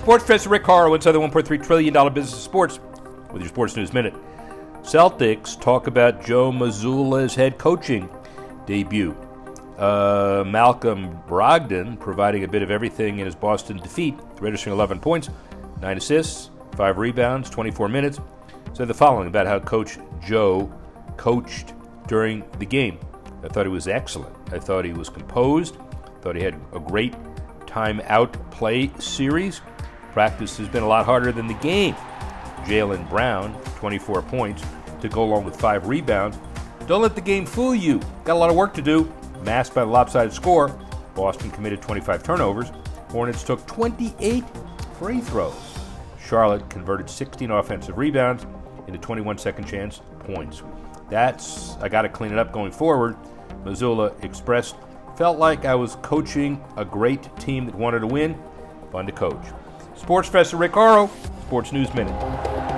Sports Professor Rick Horrow inside the $1.3 trillion business of sports with your Sports News Minute. Celtics talk about Joe Mazzulla's head coaching debut. Uh, Malcolm Brogdon providing a bit of everything in his Boston defeat, registering 11 points, 9 assists, 5 rebounds, 24 minutes. Said the following about how Coach Joe coached during the game. I thought he was excellent. I thought he was composed. Thought he had a great time out play series. Practice has been a lot harder than the game. Jaylen Brown, 24 points, to go along with five rebounds. Don't let the game fool you. Got a lot of work to do. Masked by the lopsided score. Boston committed 25 turnovers. Hornets took 28 free throws. Charlotte converted 16 offensive rebounds into 21 second chance points. That's, I got to clean it up going forward. Mazzulla expressed, felt like I was coaching a great team that wanted to win. Fun to coach. Sports Professor Rick Horrow, Sports News Minute.